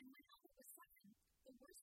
And when Albert was seven, the worst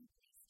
please